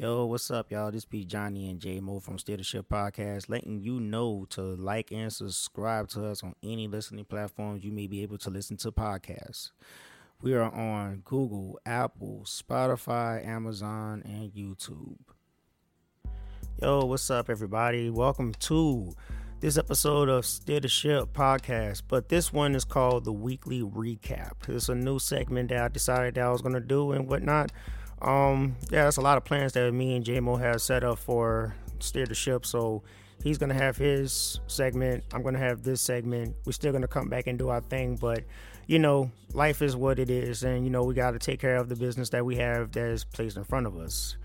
Yo, what's up, y'all? This be Johnny and J Mo from Steer the Ship Podcast, letting you know to like and subscribe to us on any listening platforms you may be able to listen to podcasts. We are on Google, Apple, Spotify, Amazon, and YouTube. Yo, what's up, everybody? Welcome to this episode of Steer the Ship Podcast. But this one is called the Weekly Recap. It's a new segment that I decided that I was going to do and whatnot. Um, yeah, that's a lot of plans that me and JMO have set up for Steer the Ship. So he's gonna have his segment. I'm gonna have this segment. We're still gonna come back and do our thing, but you know, life is what it is, and you know, we got to take care of the business that we have that is placed in front of us.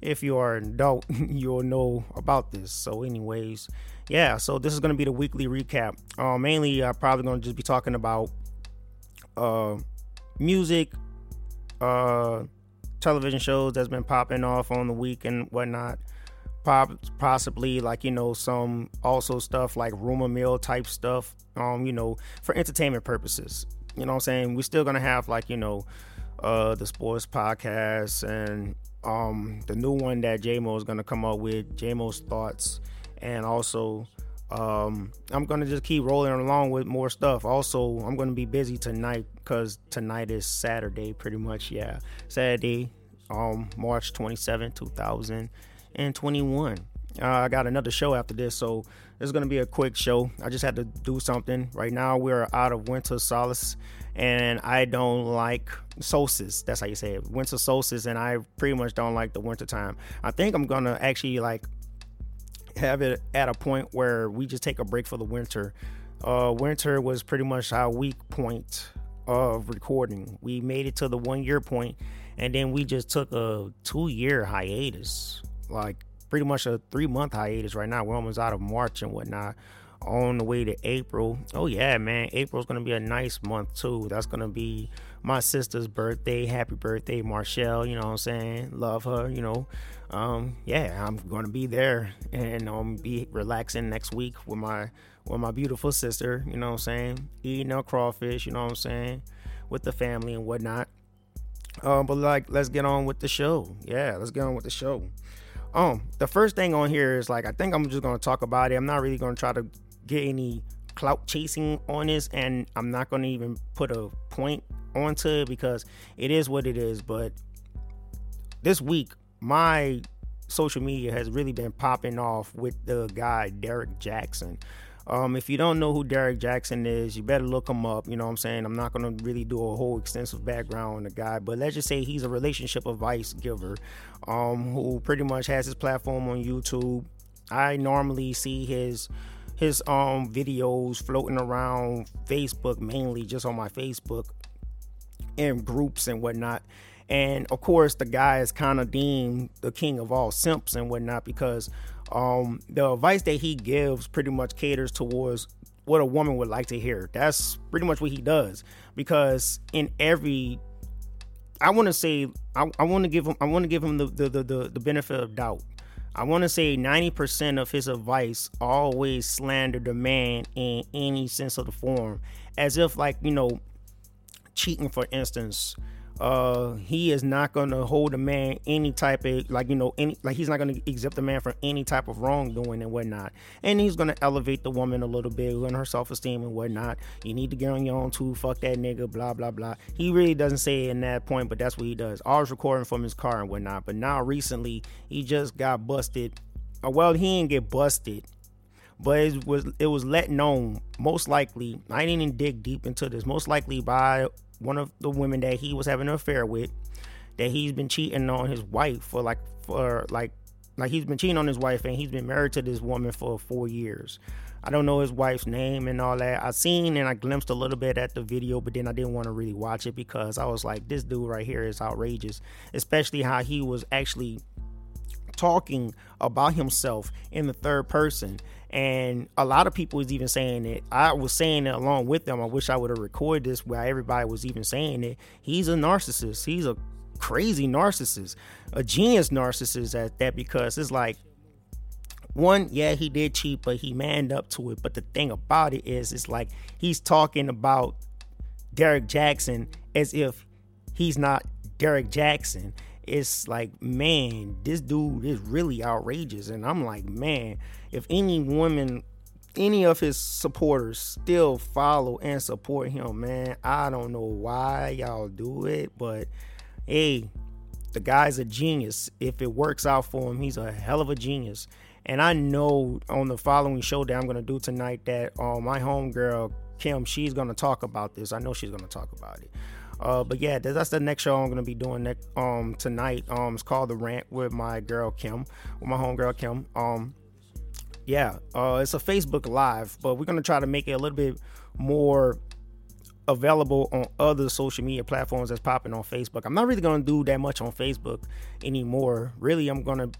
If you are an adult, you'll know about this. So, anyways, yeah. So this is gonna be the weekly recap. Uh, mainly, I'm probably gonna just be talking about uh, music, uh television shows that's been popping off on the week and whatnot. Pop, possibly like you know some also stuff like rumor mill type stuff. Um, you know, for entertainment purposes. You know what I'm saying? We're still gonna have like you know, uh, the sports podcast and um the new one that JMO is gonna come up with, JMO's thoughts, and also um, I'm gonna just keep rolling along with more stuff. Also, I'm gonna be busy tonight because tonight is Saturday, pretty much. Yeah, Saturday, um, March 27, 2021. Uh, I got another show after this, so it's gonna be a quick show. I just had to do something. Right now, we're out of winter solace, and I don't like solstice. That's how you say it, winter solstice, and I pretty much don't like the winter time. I think I'm gonna actually like have it at a point where we just take a break for the winter. Uh, winter was pretty much our weak point of recording. We made it to the one year point, and then we just took a two year hiatus, like pretty much a three month hiatus right now. We're almost out of March and whatnot. On the way to April. Oh, yeah, man. April's going to be a nice month, too. That's going to be my sister's birthday. Happy birthday, Marshall. You know what I'm saying? Love her, you know um, yeah, I'm going to be there and I'm um, be relaxing next week with my with my beautiful sister. You know what I'm saying? Eating our crawfish. You know what I'm saying? With the family and whatnot. Um, but like, let's get on with the show. Yeah, let's get on with the show. Um, the first thing on here is like, I think I'm just gonna talk about it. I'm not really gonna try to get any clout chasing on this, and I'm not gonna even put a point onto it because it is what it is. But this week, my social media has really been popping off with the guy Derek Jaxn. Um, if you don't know who Derek Jaxn is, you better look him up. You know what I'm saying? I'm not going to really do a whole extensive background on the guy, but let's just say he's a relationship advice giver um, who pretty much has his platform on YouTube. I normally see his his um videos floating around Facebook mainly just on my Facebook in groups and whatnot. And of course, the guy is kind of deemed the king of all simps and whatnot because um, the advice that he gives pretty much caters towards what a woman would like to hear. That's pretty much what he does because in every I want to say I, I want to give him I want to give him the, the the, the benefit of doubt. I want to say 90% of his advice always slander the man in any sense of the form as if like, you know, cheating for instance uh he is not gonna hold a man any type of like you know any like he's not gonna exempt the man from any type of wrongdoing and whatnot. And he's gonna elevate the woman a little bit on her self-esteem and whatnot. You need to get on your own too. Fuck that nigga blah blah blah. He really doesn't say it in that point but that's what he does. Always recording from his car and whatnot but now recently he just got busted. Uh, well he didn't get busted but it was it was let known. Most likely I didn't even dig deep into this. Most likely by one of the women that he was having an affair with that he's been cheating on his wife for like for like like he's been cheating on his wife and he's been married to this woman for four years. I don't know his wife's name and all that. I seen and I glimpsed a little bit at the video, but then I didn't want to really watch it because I was like, this dude right here is outrageous, especially how he was actually talking about himself in the third person and a lot of people is even saying it. I was saying it along with them. I wish I would have recorded this where everybody was even saying it. He's a narcissist. He's a crazy narcissist, a genius narcissist at that because it's like one, yeah, he did cheat, but he manned up to it. But the thing about it is, it's like he's talking about Derek Jaxn as if he's not Derek Jaxn. It's like, man, this dude is really outrageous. And I'm like, man, if any woman, any of his supporters still follow and support him, man, I don't know why y'all do it, but hey, the guy's a genius. If it works out for him, he's a hell of a genius. And I know on the following show that I'm gonna do tonight that um, my homegirl Kim, she's gonna talk about this. I know she's gonna talk about it. Uh, but yeah, that's the next show I'm gonna be doing next um tonight. Um, it's called the rant with my girl Kim, with my homegirl Kim. Um, yeah, uh, it's a Facebook Live, but we're gonna try to make it a little bit more available on other social media platforms that's popping on Facebook. I'm not really gonna do that much on Facebook anymore. Really, I'm gonna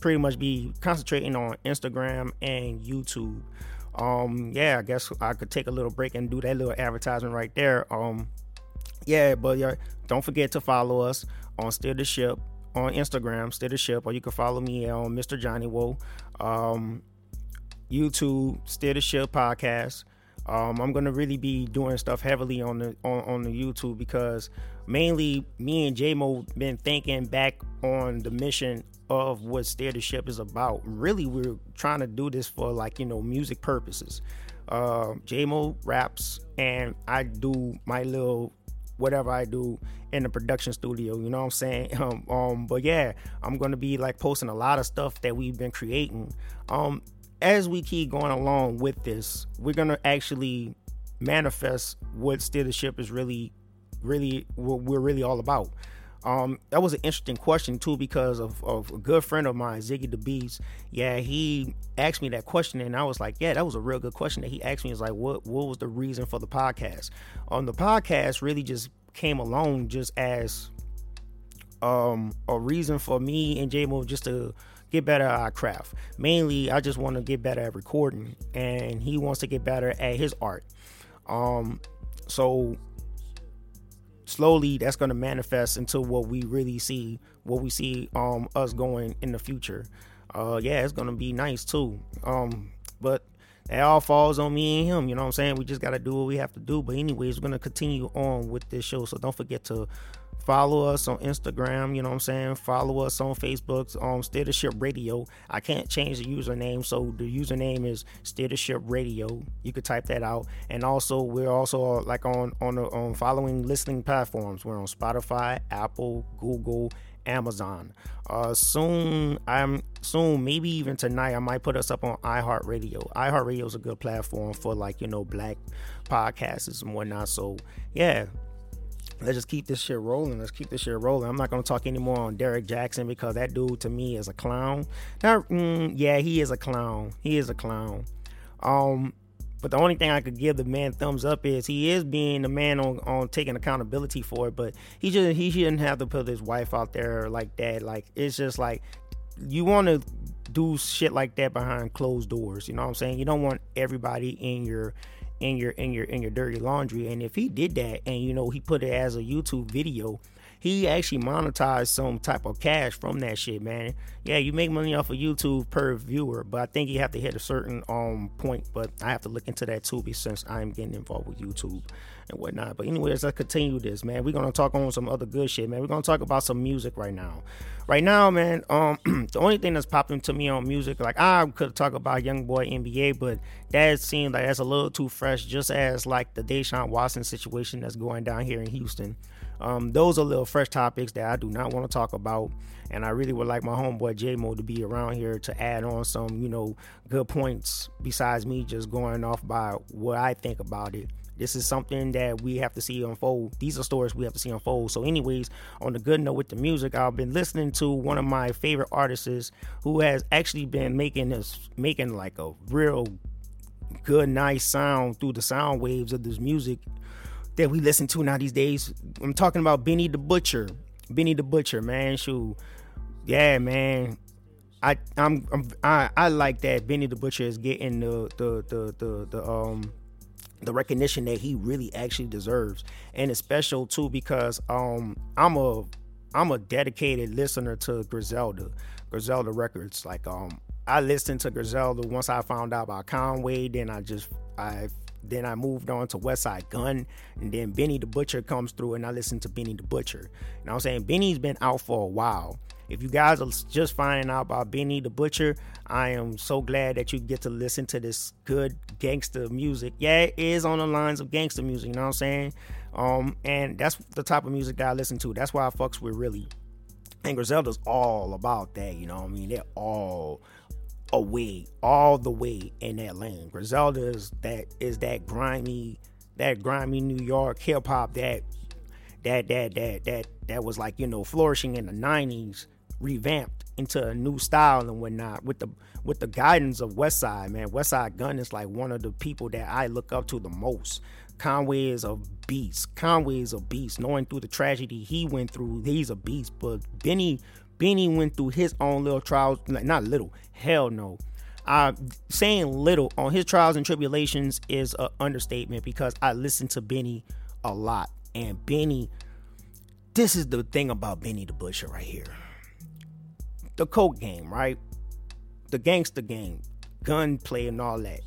pretty much be concentrating on Instagram and YouTube. Um, yeah, I guess I could take a little break and do that little advertisement right there. Um, yeah, but yeah, don't forget to follow us on Steer the Ship on Instagram, Steer the Ship, or you can follow me on Mr. Johnny Woe. Um, YouTube, Steer the Ship Podcast. Um, I'm gonna really be doing stuff heavily on the on, on the YouTube because mainly me and JMO been thinking back on the mission of what Steer the Ship is about. Really, we're trying to do this for like you know music purposes. Uh, JMO raps and I do my little whatever I do in the production studio. You know what I'm saying? Um, um, but yeah, I'm gonna be like posting a lot of stuff that we've been creating. Um, as we keep going along with this, we're gonna actually manifest what Steer the Ship is really, really what we're really all about. Um, that was an interesting question too because of, of a good friend of mine, Ziggy the Beast. Yeah, he asked me that question, and I was like, yeah, that was a real good question that he asked me. Is like, what what was the reason for the podcast? Um, the podcast really just came along just as um a reason for me and J Mo just to get better at our craft. Mainly, I just want to get better at recording, and he wants to get better at his art. Um, so slowly that's going to manifest into what we really see what we see um us going in the future. Uh yeah it's going to be nice too. Um but it all falls on me and him you know what i'm saying? We just got to do what we have to do. But anyways we're going to continue on with this show. So don't forget to Follow us on Instagram, you know what I'm saying? Follow us on Facebook, on Steer the Ship Radio. I can't change the username, so the username is Steer the Ship Radio. You could type that out. And also, we're also like on on the on following listening platforms. We're on Spotify, Apple, Google, Amazon. Uh, soon, I'm soon, maybe even tonight, I might put us up on iHeartRadio. iHeartRadio is a good platform for like you know black podcasts and whatnot. So yeah, let's just keep this shit rolling. Let's keep this shit rolling. I'm not gonna talk anymore on Derek Jaxn because that dude to me is a clown. Now, mm, yeah, he is a clown. He is a clown. Um, but the only thing I could give the man thumbs up is he is being the man on, on taking accountability for it. But he just he shouldn't have to put his wife out there like that. Like it's just like you want to do shit like that behind closed doors. You know what I'm saying? You don't want everybody in your in your in your in your dirty laundry. And if he did that and you know he put it as a YouTube video, he actually monetized some type of cash from that shit, man. Yeah, you make money off of YouTube per viewer, but I think you have to hit a certain um point. But I have to look into that too, because since I'm getting involved with YouTube and whatnot. But anyways, let's continue this, man. We're gonna talk on some other good shit, man. We're gonna talk about some music right now. Right now, man, um, the only thing that's popping to me on music, like I could talk about Young Boy NBA, but that seems like that's a little too fresh, just as like the Deshaun Watson situation that's going down here in Houston. Um, those are little fresh topics that I do not want to talk about. And I really would like my homeboy J Mo to be around here to add on some, you know, good points besides me just going off by what I think about it. This is something that we have to see unfold. These are stories we have to see unfold. So, anyways, on the good note with the music, I've been listening to one of my favorite artists who has actually been making this, making like a real good, nice sound through the sound waves of this music that we listen to now these days. I'm talking about Benny the Butcher. Benny the Butcher, man. Shoot. Yeah, man. I I'm, I'm I, I like that Benny the Butcher is getting the the the the, the um the recognition that he really actually deserves. And it's special too because um I'm a I'm a dedicated listener to Griselda. Griselda Records. Like um I listened to Griselda once I found out about Conway, then I just I then I moved on to Westside Gun, and then Benny the Butcher comes through, and I listen to Benny the Butcher. And I'm saying Benny's been out for a while. If you guys are just finding out about Benny the Butcher, I am so glad that you get to listen to this good gangster music. Yeah, it is on the lines of gangster music, you know what I'm saying? Um, and that's the type of music that I listen to. That's why I fucks with really. And Griselda's all about that, you know what I mean? They're all away, all the way in that lane. Griselda is that is that grimy, that grimy New York hip hop that that that that that that was like you know flourishing in the '90s, revamped into a new style and whatnot with the with the guidance of Westside. Man, Westside Gun is like one of the people that I look up to the most. Conway is a beast. Conway is a beast. Knowing through the tragedy he went through, he's a beast. But Benny Benny went through his own little trials, not little, hell no. Uh, saying little on his trials and tribulations is an understatement because I listen to Benny a lot. And Benny, this is the thing about Benny the Butcher right here. The coke game, right? The gangster game, gunplay and all that.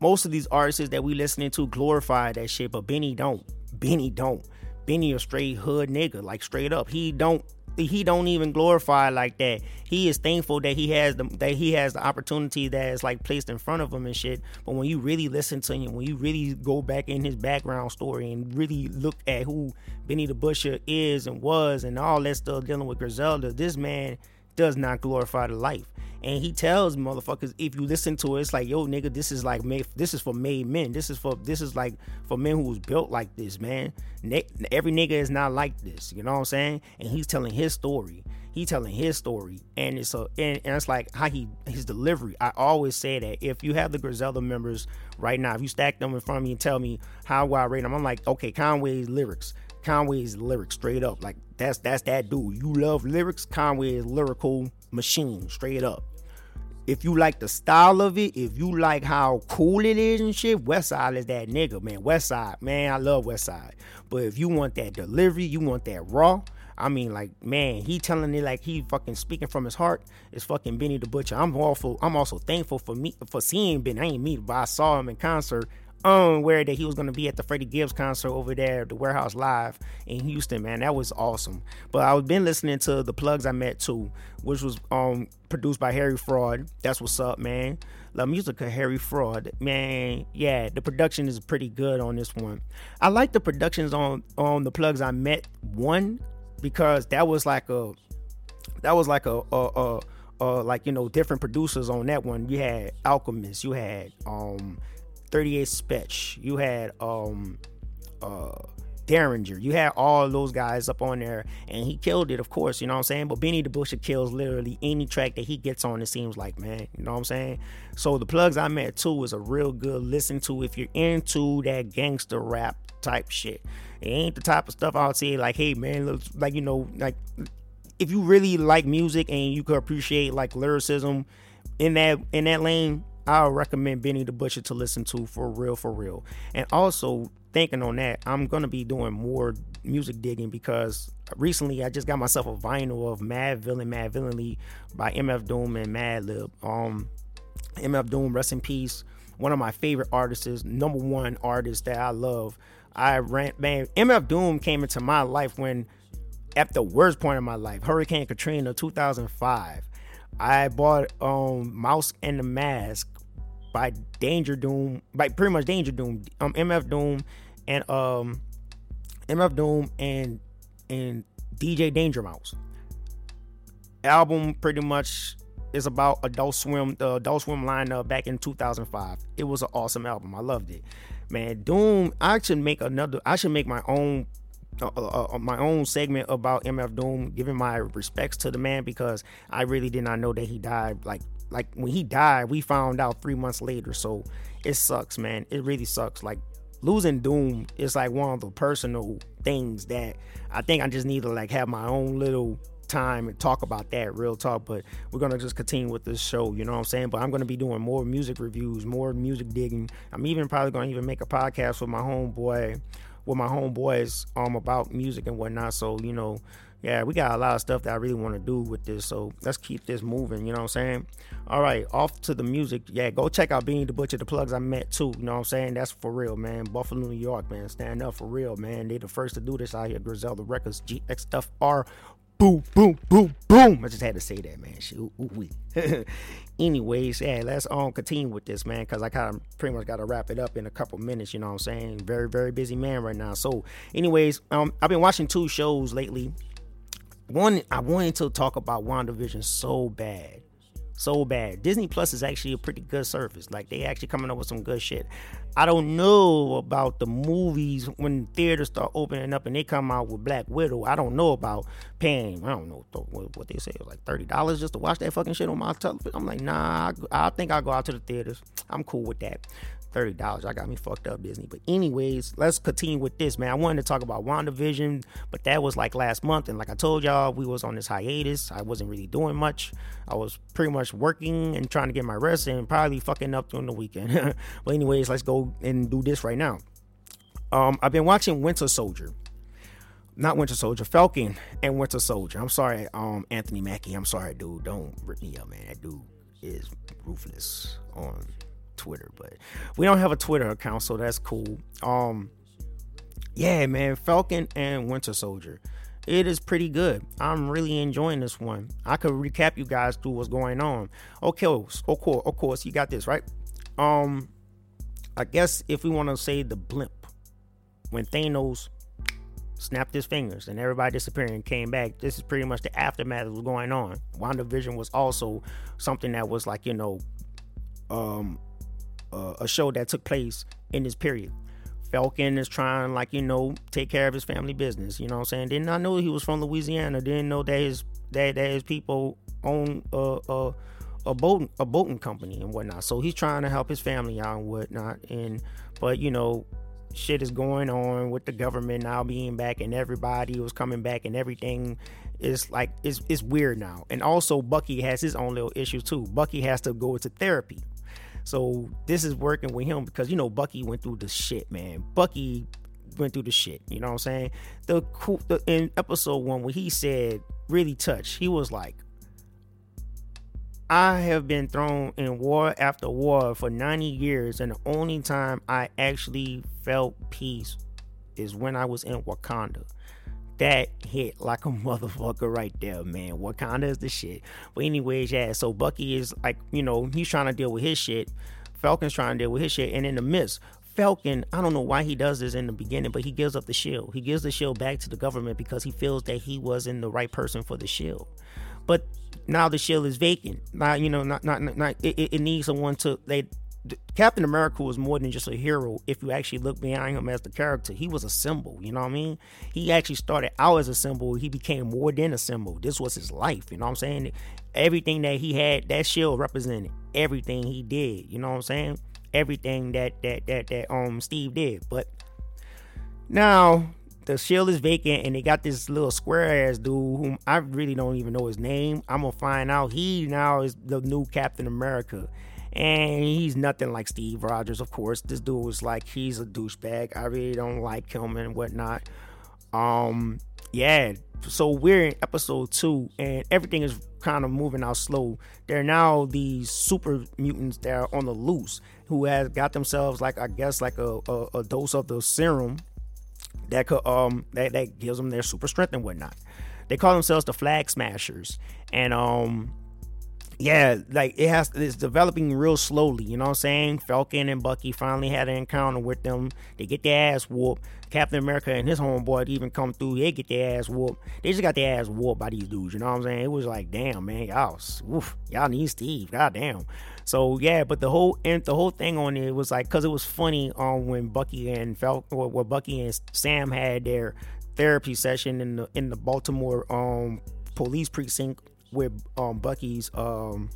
Most of these artists that we listening to glorify that shit, but Benny don't. Benny don't. Benny a straight hood nigga, like straight up. He don't he don't even glorify like that. He is thankful that he has the that he has the opportunity that is like placed in front of him and shit. But when you really listen to him, when you really go back in his background story and really look at who Benny the Butcher is and was and all that stuff dealing with Griselda, this man does not glorify the life. And he tells motherfuckers, if you listen to it, it's like, yo, nigga, this is like made, this is for made men. This is for this is like for men who was built like this, man. Every nigga is not like this. You know what I'm saying? And he's telling his story. He telling his story, and it's a and, and it's like how he his delivery. I always say that if you have the Griselda members right now, if you stack them in front of me and tell me how I rate them, I'm like, okay, Conway's lyrics. Conway's lyrics straight up. Like that's that's that dude. You love lyrics, Conway is lyrical machine, straight up if you like the style of it, if you like how cool it is and shit, Westside is that nigga, man. Westside, man, I love Westside. But if you want that delivery, you want that raw. I mean, like, man, he telling it like he fucking speaking from his heart. It's fucking Benny the Butcher. I'm awful. I'm also thankful for me for seeing Benny. I ain't meet, but I saw him in concert unaware that he was going to be at the Freddie Gibbs concert over there at the Warehouse Live in Houston, man. That was awesome. But I've been listening to the plugs I met too, which was um produced by Harry Fraud. That's what's up, man. La Musica Harry Fraud, man. Yeah, the production is pretty good on this one. I like the productions on on the plugs I met one because that was like a that was like a, a, a uh, like you know different producers on that one. You had Alchemist, you had um 38 Spesh, you had um uh Daringer, you had all those guys up on there, and he killed it, of course, you know what I'm saying? But Benny the Butcher kills literally any track that he gets on, it seems like, man, you know what I'm saying? So the plugs I met too is a real good listen to if you're into that gangster rap type shit. It ain't the type of stuff I'll say like, hey man, like you know, like if you really like music and you could appreciate like lyricism in that in that lane, I'll recommend Benny the Butcher to listen to for real, for real. And also, thinking on that, I'm gonna be doing more music digging because recently I just got myself a vinyl of Madvillain, Mad Villainly by MF Doom and Madlib. Um, MF Doom, rest in peace. One of my favorite artists, number one artist that I love. I ran, man, MF Doom came into my life when, at the worst point in my life, Hurricane Katrina, 2005. I bought um Mouse and the Mask by Danger Doom, by pretty much Danger Doom, um, MF Doom, and um, MF Doom and and DJ Danger Mouse. Album pretty much is about Adult Swim, the Adult Swim lineup back in 2005. It was an awesome album. I loved it, man. Doom. I should make another. I should make my own uh, uh, uh my own segment about MF Doom, giving my respects to the man because I really did not know that he died like like when he died, we found out three months later. So it sucks, man. It really sucks. Like losing Doom is like one of the personal things that I think I just need to like have my own little time and talk about that real talk but we're gonna just continue with this show you know what i'm saying but i'm gonna be doing more music reviews more music digging i'm even probably gonna even make a podcast with my homeboy with my homeboys um about music and whatnot so you know yeah, we got a lot of stuff that I really want to do with this. So let's keep this moving. You know what I'm saying? All right, off to the music. Yeah, go check out Benny the Butcher, the plugs I met too. You know what I'm saying? That's for real, man. Buffalo, New York, man. Stand up for real, man. They the first to do this out here. Griselda Records, GXFR. Boom, boom, boom, boom. I just had to say that, man. Shit, Anyways, yeah, let's um continue with this, man, because I kind of pretty much got to wrap it up in a couple minutes. You know what I'm saying? Very, very busy man right now. So, anyways, um, I've been watching two shows lately one I wanted to talk about WandaVision so bad. So bad. Disney Plus is actually a pretty good service. Like they actually coming up with some good shit. I don't know about the movies when theaters start opening up and they come out with Black Widow. I don't know about paying. I don't know what they say like thirty dollars just to watch that fucking shit on my television. I'm like, nah. I think I'll go out to the theaters. I'm cool with that. $30. I got me fucked up, Disney. But, anyways, let's continue with this, man. I wanted to talk about WandaVision, but that was like last month. And like I told y'all, we was on this hiatus. I wasn't really doing much. I was pretty much working and trying to get my rest and probably fucking up during the weekend. but, anyways, let's go and do this right now. Um, I've been watching Winter Soldier. Not Winter Soldier, Falcon and Winter Soldier. I'm sorry, um, Anthony Mackie. I'm sorry, dude. Don't rip me up, man. That dude is ruthless on Twitter, but we don't have a Twitter account, so that's cool. Um, yeah, man, Falcon and Winter Soldier. It is pretty good. I'm really enjoying this one. I could recap you guys through what's going on. Okay, of course, of course, you got this right. Um, I guess if we want to say the blip, when Thanos snapped his fingers and everybody disappeared and came back. This is pretty much the aftermath that was going on. WandaVision was also something that was like, you know, um uh, a show that took place in this period. Falcon is trying, like, you know, take care of his family business. You know what I'm saying? Didn't I know he was from Louisiana? Didn't know that his that, that his people own a, a a boating a boating company and whatnot. So he's trying to help his family out and whatnot. And but you know, shit is going on with the government now being back and everybody was coming back and everything is like it's it's weird now. And also Bucky has his own little issues too. Bucky has to go into therapy. So this is working with him because you know Bucky went through the shit, man. Bucky went through the shit. You know what I'm saying? The, the in episode one when he said really touched, he was like, I have been thrown in war after war for 90 years, and the only time I actually felt peace is when I was in Wakanda that hit like a motherfucker right there, man. Wakanda is the shit. But anyways, yeah. So Bucky is like, you know, he's trying to deal with his shit. Falcon's trying to deal with his shit, and in the midst, Falcon, I don't know why he does this in the beginning, but he gives up the shield. He gives the shield back to the government because he feels that he wasn't the right person for the shield. But now the shield is vacant. Now you know, not not not. It, it needs someone to they Captain America was more than just a hero. If you actually look behind him as the character, he was a symbol. You know what I mean? He actually started out as a symbol. He became more than a symbol. This was his life. You know what I'm saying? Everything that he had, that shield represented everything he did. You know what I'm saying? Everything that that that that um Steve did. But now the shield is vacant and they got this little square ass dude whom I really don't even know his name. I'm gonna find out he now is the new Captain America and he's nothing like Steve Rogers, of course. This dude was like he's a douchebag. I really don't like him and whatnot. Um, yeah. So we're in episode two, and everything is kind of moving out slow. There are now these super mutants that are on the loose who has got themselves like I guess like a, a, a dose of the serum that could um that, that gives them their super strength and whatnot. They call themselves the Flag Smashers, and um yeah, like it has it's developing real slowly, you know what I'm saying? Falcon and Bucky finally had an encounter with them. They get their ass whooped. Captain America and his homeboy even come through, they get their ass whooped. They just got their ass whooped by these dudes, you know what I'm saying? It was like, damn, man, y'all y'all need Steve, god damn. So yeah, but the whole and the whole thing on it was like cause it was funny on um, when Bucky and Falcon or Bucky and Sam had their therapy session in the in the Baltimore um police precinct with um, Bucky's um,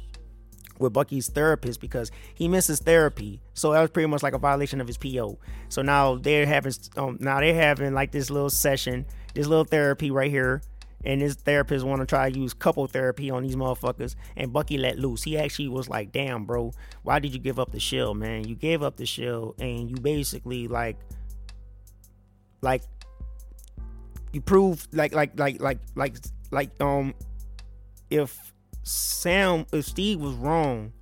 with Bucky's therapist because he misses therapy. So that was pretty much like a violation of his PO. So now they're having um, now they're having like this little session, this little therapy right here. And his therapist want to try to use couple therapy on these motherfuckers. And Bucky let loose. He actually was like, damn, bro, why did you give up the shield, man? You gave up the shield and you basically like like you proved like like like like like like um if Sam if Steve was wrong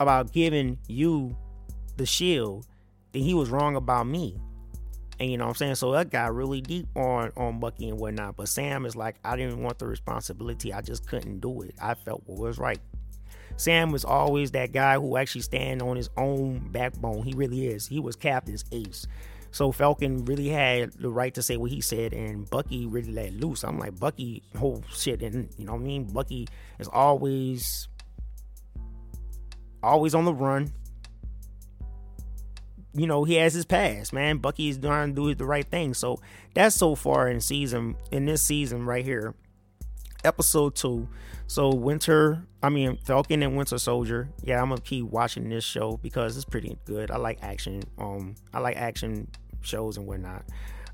about giving you the shield, then he was wrong about me. And you know what I'm saying? So that got really deep on on Bucky and whatnot. But Sam is like, I didn't want the responsibility. I just couldn't do it. I felt what was right. Sam was always that guy who actually stand on his own backbone. He really is. He was Captain's ace. So Falcon really had the right to say what he said, and Bucky really let loose. I'm like Bucky, whole shit, and you know what I mean. Bucky is always, always on the run. You know he has his past, man. Bucky is trying to do the right thing. So that's so far in season in this season right here, episode two. So Winter, I mean Falcon and Winter Soldier. Yeah, I'm gonna keep watching this show because it's pretty good. I like action. Um, I like action shows and whatnot.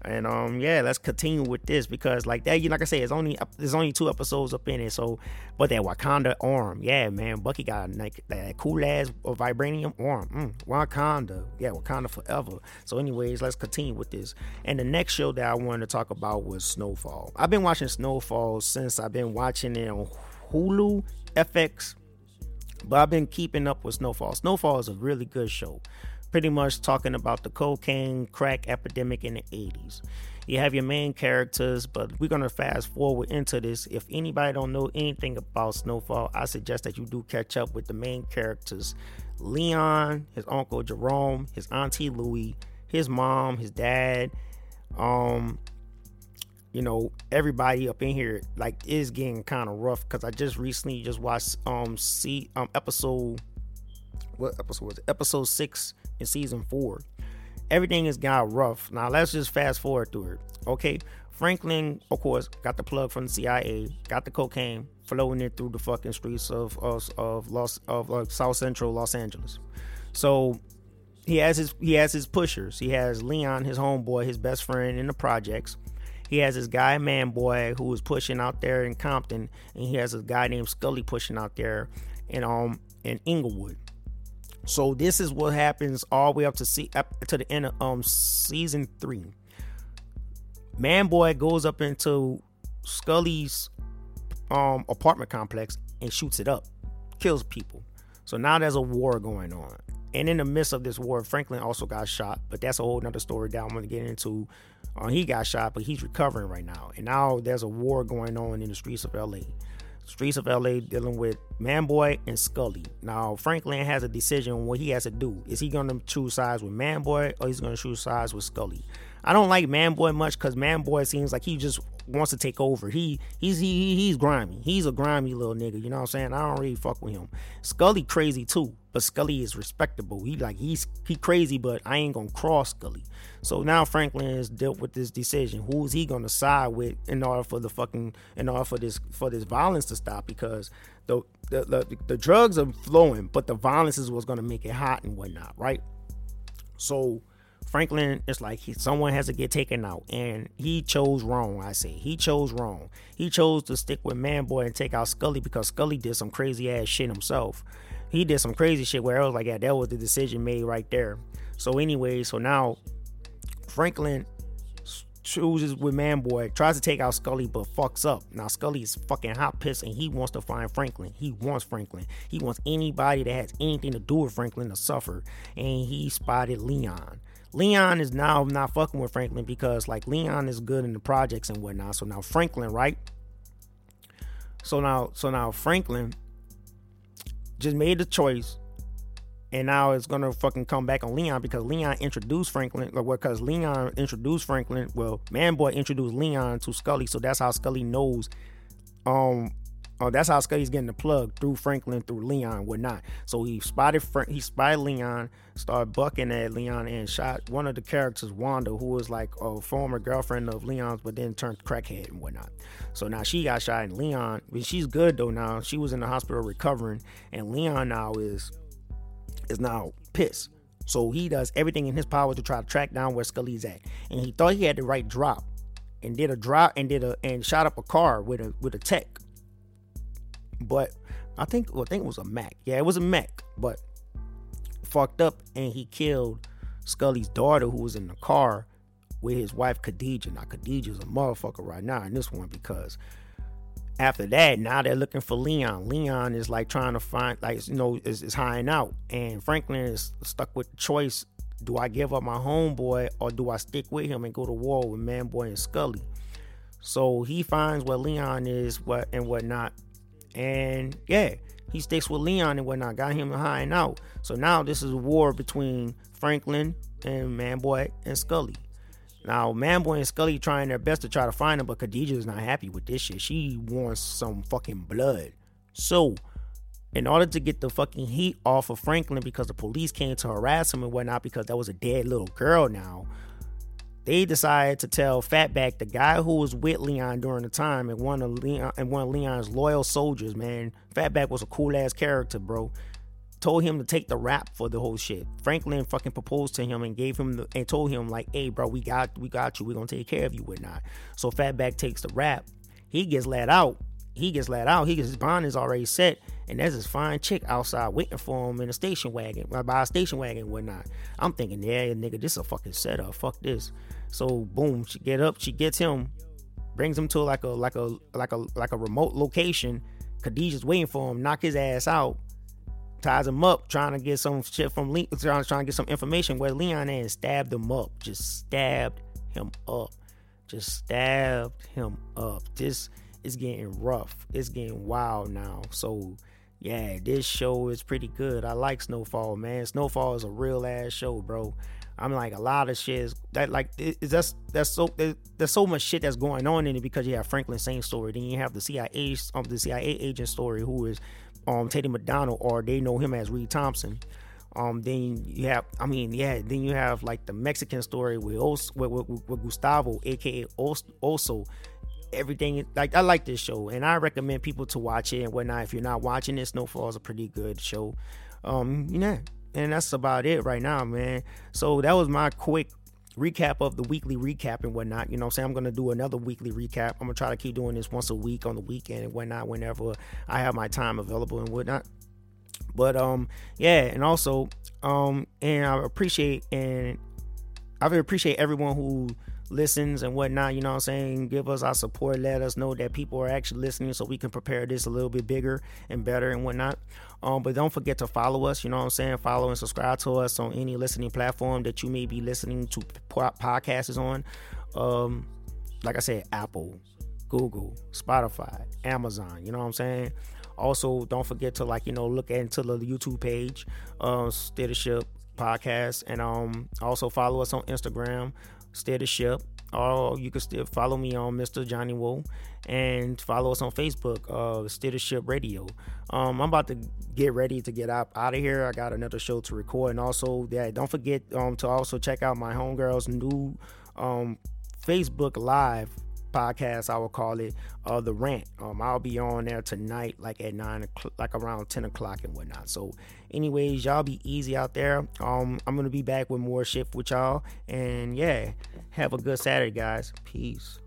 And um, yeah, let's continue with this because like that, you like I say, it's only there's only two episodes up in it. So, but that Wakanda arm, yeah, man, Bucky got like that cool ass vibranium arm. Mm, Wakanda, yeah, Wakanda forever. So, anyways, let's continue with this. And the next show that I wanted to talk about was Snowfall. I've been watching Snowfall since I've been watching it on Hulu, FX, but I've been keeping up with Snowfall. Snowfall is a really good show pretty much talking about the cocaine crack epidemic in the 80s. You have your main characters, but we're gonna fast forward into this. If anybody don't know anything about Snowfall, I suggest that you do catch up with the main characters: Leon, his uncle Jerome, his auntie Louie, his mom, his dad. Um, you know, everybody up in here like is getting kind of rough because I just recently just watched um see um episode what episode was it? Episode six in season four. Everything has got rough. Now let's just fast forward through it. Okay, Franklin, of course, got the plug from the CIA, got the cocaine flowing it through the fucking streets of of, of Los of uh, South Central Los Angeles. So he has his he has his pushers. He has Leon, his homeboy, his best friend in the projects. He has his guy man boy who is pushing out there in Compton, and he has a guy named Scully pushing out there in um in Inglewood. So this is what happens all the way up to see up to the end of um season three. Man boy goes up into Scully's um apartment complex and shoots it up, kills people. So now there's a war going on. And in the midst of this war, Franklin also got shot, but that's a whole nother story that I'm gonna get into. Uh, he got shot, but he's recovering right now. And now there's a war going on in the streets of LA. Streets of LA dealing with Manboy and Scully. Now, Franklin has a decision on what he has to do. Is he to choose sides with Manboy or he's to choose sides with Scully? I don't like Manboy much because Manboy seems like he just wants to take over. He he's he, he's grimy. He's a grimy little nigga. You know what I'm saying? I don't really fuck with him. Scully crazy too, but Scully is respectable. He like he's he crazy, but I ain't gonna cross Scully. So now Franklin has dealt with this decision. Who is he gonna side with in order for the fucking in order for this for this violence to stop? Because the the the, the drugs are flowing, but the violence is what's gonna make it hot and whatnot, right? So Franklin is like he, someone has to get taken out, and he chose wrong. I say he chose wrong. He chose to stick with Manboy and take out Scully because Scully did some crazy ass shit himself. He did some crazy shit where I was like, yeah, that was the decision made right there. So anyway, so now Franklin chooses with Manboy, tries to take out Scully, but fucks up. Now Scully is fucking hot pissed, and he wants to find Franklin. He wants Franklin. He wants anybody that has anything to do with Franklin to suffer. And he spotted Leon. Leon is now not fucking with Franklin because like Leon is good in the projects and whatnot. So now Franklin, right? So now, so now Franklin just made the choice, and now it's gonna fucking come back on Leon because Leon introduced Franklin, or because Leon introduced Franklin. Well, Manboy introduced Leon to Scully, so that's how Scully knows um Oh, that's how Scully's getting the plug through Franklin, through Leon, whatnot. So he spotted Fra- he spotted Leon, started bucking at Leon, and shot one of the characters, Wanda, who was like a former girlfriend of Leon's, but then turned crackhead and whatnot. So now she got shot, and Leon, but she's good though now. She was in the hospital recovering, and Leon now is is now pissed. So he does everything in his power to try to track down where Scully's at, and he thought he had the right drop, and did a drop and did a and shot up a car with a with a tech but I think well, I think it was a Mac. Yeah, it was a Mac, but fucked up and he killed Scully's daughter who was in the car with his wife Khadijah. Now Khadijah's a motherfucker right now in this one because after that, now they're looking for Leon. Leon is like trying to find, like, you know, is, is hiding out. And Franklin is stuck with the choice do I give up my homeboy or do I stick with him and go to war with Manboy and Scully? So he finds where Leon is, what and whatnot. And yeah, he sticks with Leon and whatnot, got him high and out. So now this is a war between Franklin and Manboy and Scully. Now, Manboy and Scully trying their best to try to find him, but Khadijah is not happy with this shit. She wants some fucking blood. So, in order to get the fucking heat off of Franklin because the police came to harass him and whatnot because that was a dead little girl now, they decided to tell Fatback, the guy who was with Leon during the time and one of Leon and one of Leon's loyal soldiers, man. Fatback was a cool ass character, bro told him to take the rap for the whole shit. Franklin fucking proposed to him and gave him the, and told him like, "Hey, bro, we got we got you. We're gonna take care of you, whatnot." So Fatback takes the rap. He gets let out. He gets let out. He gets his bond is already set, and there's this fine chick outside waiting for him in a station wagon, by a station wagon, whatnot. I'm thinking, yeah, nigga, this is a fucking setup. Fuck this. So boom, she get up, she gets him, brings him to like a like a like a like a remote location. Khadijah's waiting for him, knock his ass out ties him up, trying to get some shit from Leon, trying, to get some information where Leon and stabbed him up, just stabbed him up, just stabbed him up. This is getting rough. It's getting wild now. So yeah, this show is pretty good. I like Snowfall, man. Snowfall is a real ass show, bro. I'm like a lot of shit is that like is that's that's so there's so much shit that's going on in it because you have Franklin same story, then you have the CIA um the CIA agent story who is um Teddy McDonald or they know him as Reed Thompson. Um, then you have, I mean, yeah, then you have like the Mexican story with, Os, with, with, with Gustavo, aka Oso. Everything like I like this show, and I recommend people to watch it and whatnot. If you're not watching it, Snowfall is a pretty good show. Um, yeah, and that's about it right now, man. So that was my quick recap of the weekly recap and whatnot. You know saying? I'm to do another weekly recap. I'm to try to keep doing this once a week on the weekend and whatnot, whenever I have my time available and whatnot. But, um, yeah, and also, um, and I appreciate, and I appreciate everyone who listens and whatnot, you know what I'm saying? Give us our support, let us know that people are actually listening so we can prepare this a little bit bigger and better and whatnot. Um, but don't forget to follow us, you know what I'm saying? Follow and subscribe to us on any listening platform that you may be listening to podcasts on. Um, like I said, Apple, Google, Spotify, Amazon, you know what I'm saying? Also, don't forget to like, you know, look into the YouTube page, uh, Steer the Ship Podcast, and um also follow us on Instagram Steer the Ship. Or you can still follow me on Mr. Johnny Woe and follow us on Facebook, uh, Steer the Ship Radio. Um, I'm about to get ready to get out, out of here. I got another show to record, and also, yeah, don't forget um, to also check out my homegirl's new um, Facebook Live podcast, I will call it, uh, the rant. Um, I'll be on there tonight, like at nine o'clock, like around ten o'clock and whatnot. So, anyways, y'all be easy out there. Um, I'm gonna be back with more shit with y'all, and yeah, have a good Saturday, guys. Peace.